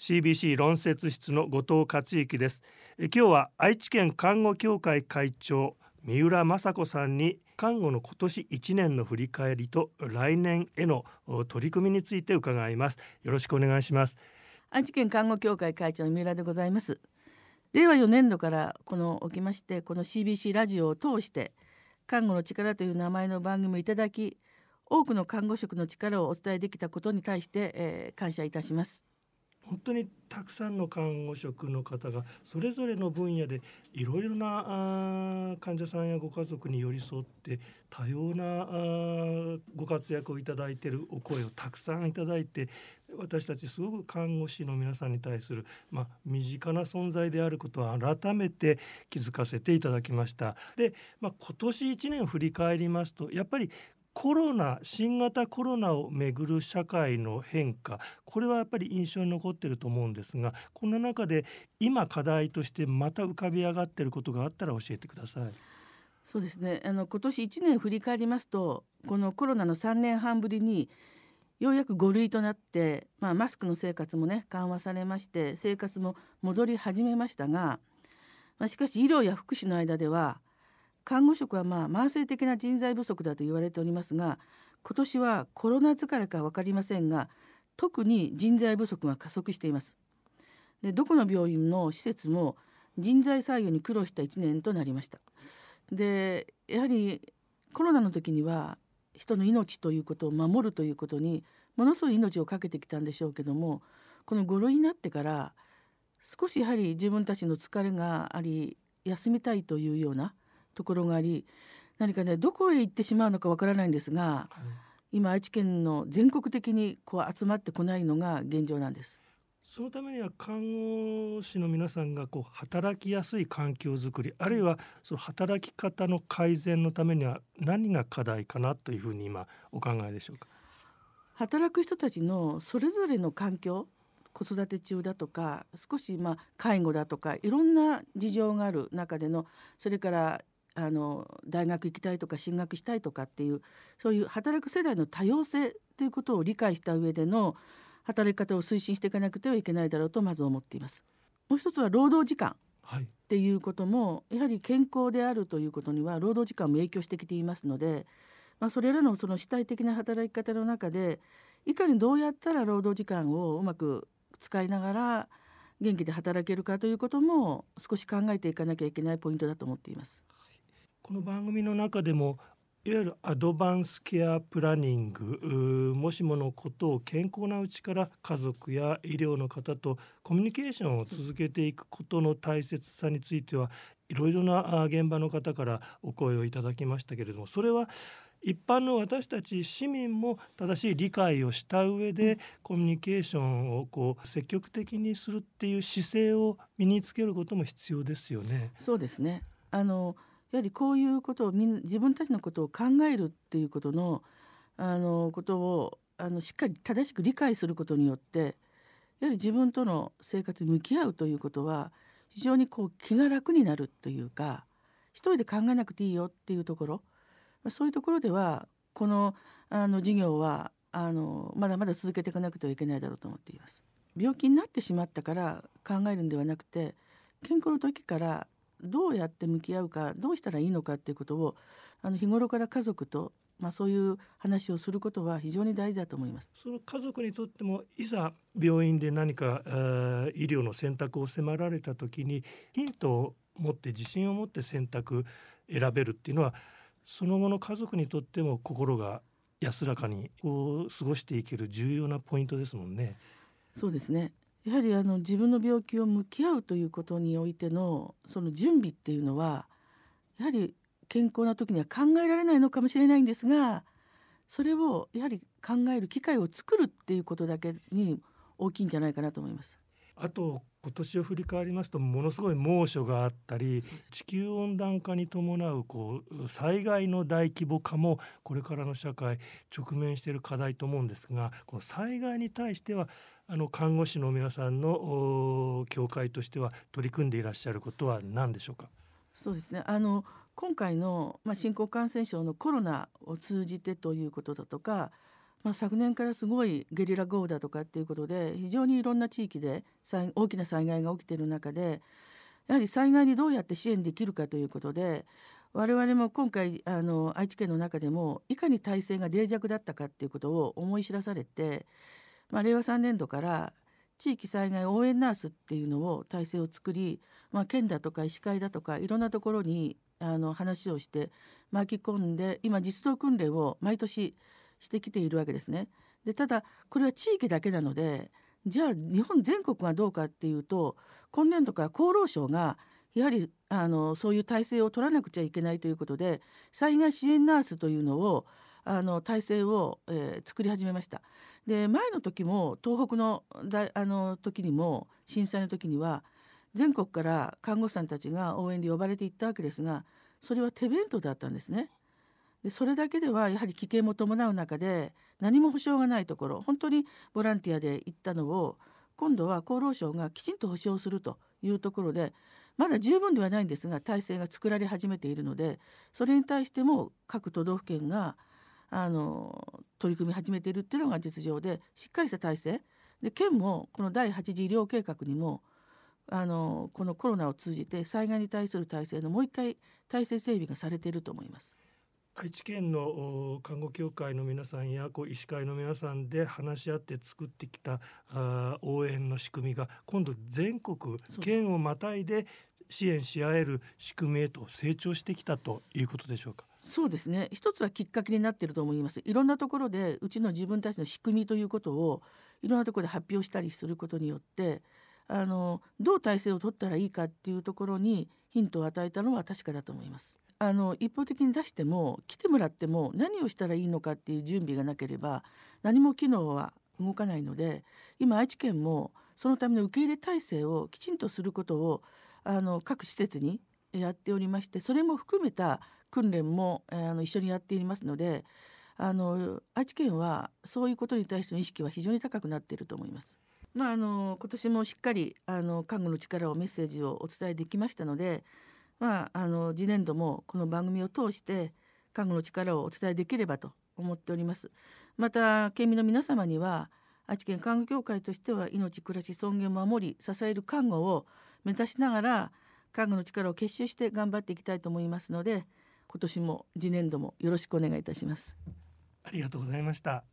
CBC 論説室の後藤克之です。え今日は愛知県看護協会会長三浦雅子さんに看護の今年1年の振り返りと来年への取り組みについて伺います。よろしくお願いします。愛知県看護協会会長の三浦でございます。令和4年度からこのおきましてこの CBC ラジオを通して看護の力という名前の番組をいただき多くの看護職の力をお伝えできたことに対して、えー、感謝いたします。本当にたくさんの看護職の方がそれぞれの分野でいろいろな患者さんやご家族に寄り添って多様なご活躍をいただいているお声をたくさんいただいて私たちすごく看護師の皆さんに対する、まあ、身近な存在であることを改めて気づかせていただきました。で、まあ、今年1年振り返りますとやっぱりコロナ新型コロナをめぐる社会の変化これはやっぱり印象に残ってると思うんですがこんな中で今課題としてまた浮かび上がっていることがあったら教えてください。そうですねあの今年1年振り返りますとこのコロナの3年半ぶりにようやく5類となって、まあ、マスクの生活もね緩和されまして生活も戻り始めましたが、まあ、しかし医療や福祉の間では看護職はまあ慢性的な人材不足だと言われておりますが今年はコロナ疲れか分かりませんが特に人材不足が加速しています。でどこの病院の施設も人材採用に苦労した1年となりました。でやはりコロナの時には人の命ということを守るということにものすごい命を懸けてきたんでしょうけどもこの5類になってから少しやはり自分たちの疲れがあり休みたいというようなところがあり何かねどこへ行ってしまうのかわからないんですが、はい、今愛知県の全国的にこう集まってこないのが現状なんです。そのためには看護師の皆さんがこう働きやすい環境づくりあるいはその働き方の改善のためには何が課題かなというふうに今お考えでしょうか？働く人たちのそれぞれの環境子育て中だとか少しまあ介護だとかいろんな事情がある中でのそれからあの大学行きたいとか進学したいとかっていうそういう働く世代の多様性ということを理解した上での働き方を推進していかなくてはいけないだろうとまず思っています。もう一つは労働時間っていうことも、やはり健康であるということには労働時間も影響してきていますので、まあ、それらのその主体的な働き方の中でいかにどうやったら労働時間をうまく使いながら元気で働けるかということも少し考えていかなきゃいけないポイントだと思っています。この番組の中でもいわゆるアドバンスケアプランニングもしものことを健康なうちから家族や医療の方とコミュニケーションを続けていくことの大切さについてはいろいろな現場の方からお声をいただきましたけれどもそれは一般の私たち市民も正しい理解をした上でコミュニケーションをこう積極的にするっていう姿勢を身につけることも必要ですよね。そうですねあのやはりこういうことをみん自分たちのことを考えるっていうことのあのことをあのしっかり正しく理解することによってやはり自分との生活に向き合うということは非常にこう気が楽になるというか一人で考えなくていいよっていうところそういうところではこのあの事業はあのまだまだ続けていかなくてはいけないだろうと思っています。病気になってしまったから考えるんではなくて健康の時からどうやって向き合うかどうしたらいいのかっていうことをあの日頃から家族とまあ、そういう話をすることは非常に大事だと思います。その家族にとってもいざ病院で何か医療の選択を迫られた時にヒントを持って自信を持って選択選べるっていうのはその後の家族にとっても心が安らかにこう過ごしていける重要なポイントですもんね。そうですね。やはりあの自分の病気を向き合うということにおいてのその準備っていうのはやはり健康な時には考えられないのかもしれないんですがそれをやはり考える機会を作るっていうことだけに大きいんじゃないかなと思います。あと今年を振り返りますとものすごい猛暑があったり地球温暖化に伴うこう災害の大規模化もこれからの社会直面している課題と思うんですがこの災害に対してはあの看護師の皆さんの協会としては取り組んでいらっしゃることは何でしょうか？そうですね。あの今回の、まあ、新興感染症のコロナを通じてということだとかまあ、昨年からすごいゲリラ豪雨だとかっていうことで非常にいろんな地域で大きな災害が起きている中でやはり災害にどうやって支援できるかということで我々も今回あの愛知県の中でもいかに体制が脆弱だったかっていうことを思い知らされて、まあ、令和3年度から地域災害応援ナースっていうのを体制を作り、まあ、県だとか医師会だとかいろんなところにあの話をして巻き込んで今実動訓練を毎年してきているわけですね。でただこれは地域だけなのでじゃあ日本全国はどうかっていうと今年度から厚労省がやはりあのそういう体制を取らなくちゃいけないということで災害支援ナースというのをあの体制を、えー、作り始めました。で前の時も東北のだあの時にも震災の時には全国から看護師さんたちが応援で呼ばれていったわけですがそれは手弁当だったんですね。でそれだけではやはり危険も伴う中で何も保証がないところ本当にボランティアで行ったのを今度は厚労省がきちんと保証するというところでまだ十分ではないんですが体制が作られ始めているのでそれに対しても各都道府県があの取り組み始めているっていうのが実情でしっかりした体制で県もこの第8次医療計画にもあのこのコロナを通じて災害に対する体制のもう一回体制整備がされていると思います。愛知県の看護協会の皆さんやこう医師会の皆さんで話し合って作ってきたあ応援の仕組みが今度全国県をまたいで支援し合える仕組みへと成長してきたということでしょうか？そうですね一つはきっかけになっていると思いますいろんなところでうちの自分たちの仕組みということをいろんなところで発表したりすることによってあのどう体制を取ったらいいかっていうところにヒントを与えたのは確かだと思います。あの一方的に出しても来てもらっても何をしたらいいのかっていう準備がなければ何も機能は動かないので今愛知県もそのための受け入れ体制をきちんとすることをあの各施設にやっておりましてそれも含めた訓練も、あの一緒にやっていますのであの愛知県はそういうことに対しての意識は非常に高くなっていると思います。まあ、あの今年もしっかりあの看護の力をメッセージをお伝えできましたので、まあ、あの次年度もこの番組を通して看護の力をお伝えできればと思っております。また県民の皆様には愛知県看護協会としては命暮らし尊厳を守り支える看護を目指しながら看護の力を結集して頑張っていきたいと思いますので今年も次年度もよろしくお願いいたしますありがとうございました